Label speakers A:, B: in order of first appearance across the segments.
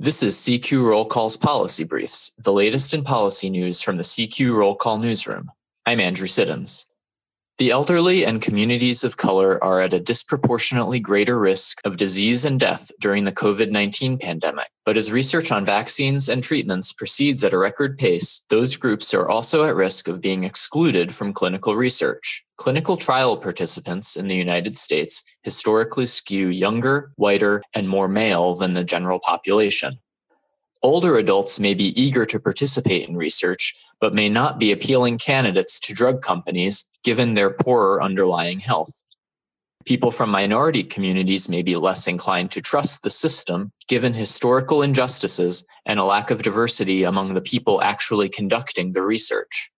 A: This is CQ Roll Call's Policy Briefs, the latest in policy news from the CQ Roll Call newsroom. I'm Andrew Siddons. The elderly and communities of color are at a disproportionately greater risk of disease and death during the COVID 19 pandemic. But as research on vaccines and treatments proceeds at a record pace, those groups are also at risk of being excluded from clinical research. Clinical trial participants in the United States historically skew younger, whiter, and more male than the general population. Older adults may be eager to participate in research, but may not be appealing candidates to drug companies given their poorer underlying health. People from minority communities may be less inclined to trust the system given historical injustices and a lack of diversity among the people actually conducting the research.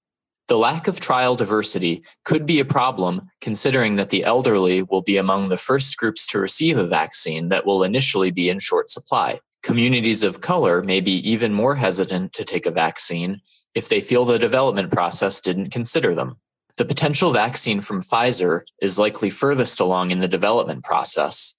A: The lack of trial diversity could be a problem considering that the elderly will be among the first groups to receive a vaccine that will initially be in short supply. Communities of color may be even more hesitant to take a vaccine if they feel the development process didn't consider them. The potential vaccine from Pfizer is likely furthest along in the development process.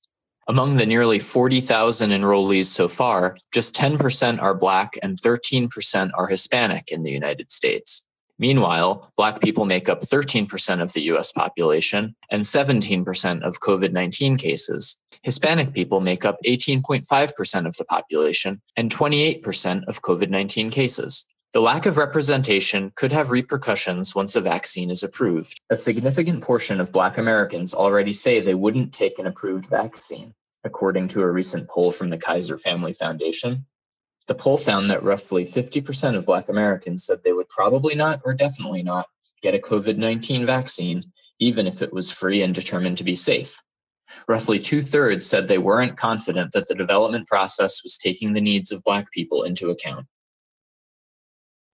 A: Among the nearly 40,000 enrollees so far, just 10% are Black and 13% are Hispanic in the United States. Meanwhile, Black people make up 13% of the US population and 17% of COVID 19 cases. Hispanic people make up 18.5% of the population and 28% of COVID 19 cases. The lack of representation could have repercussions once a vaccine is approved. A significant portion of Black Americans already say they wouldn't take an approved vaccine, according to a recent poll from the Kaiser Family Foundation. The poll found that roughly 50% of Black Americans said they would probably not or definitely not get a COVID 19 vaccine, even if it was free and determined to be safe. Roughly two thirds said they weren't confident that the development process was taking the needs of Black people into account.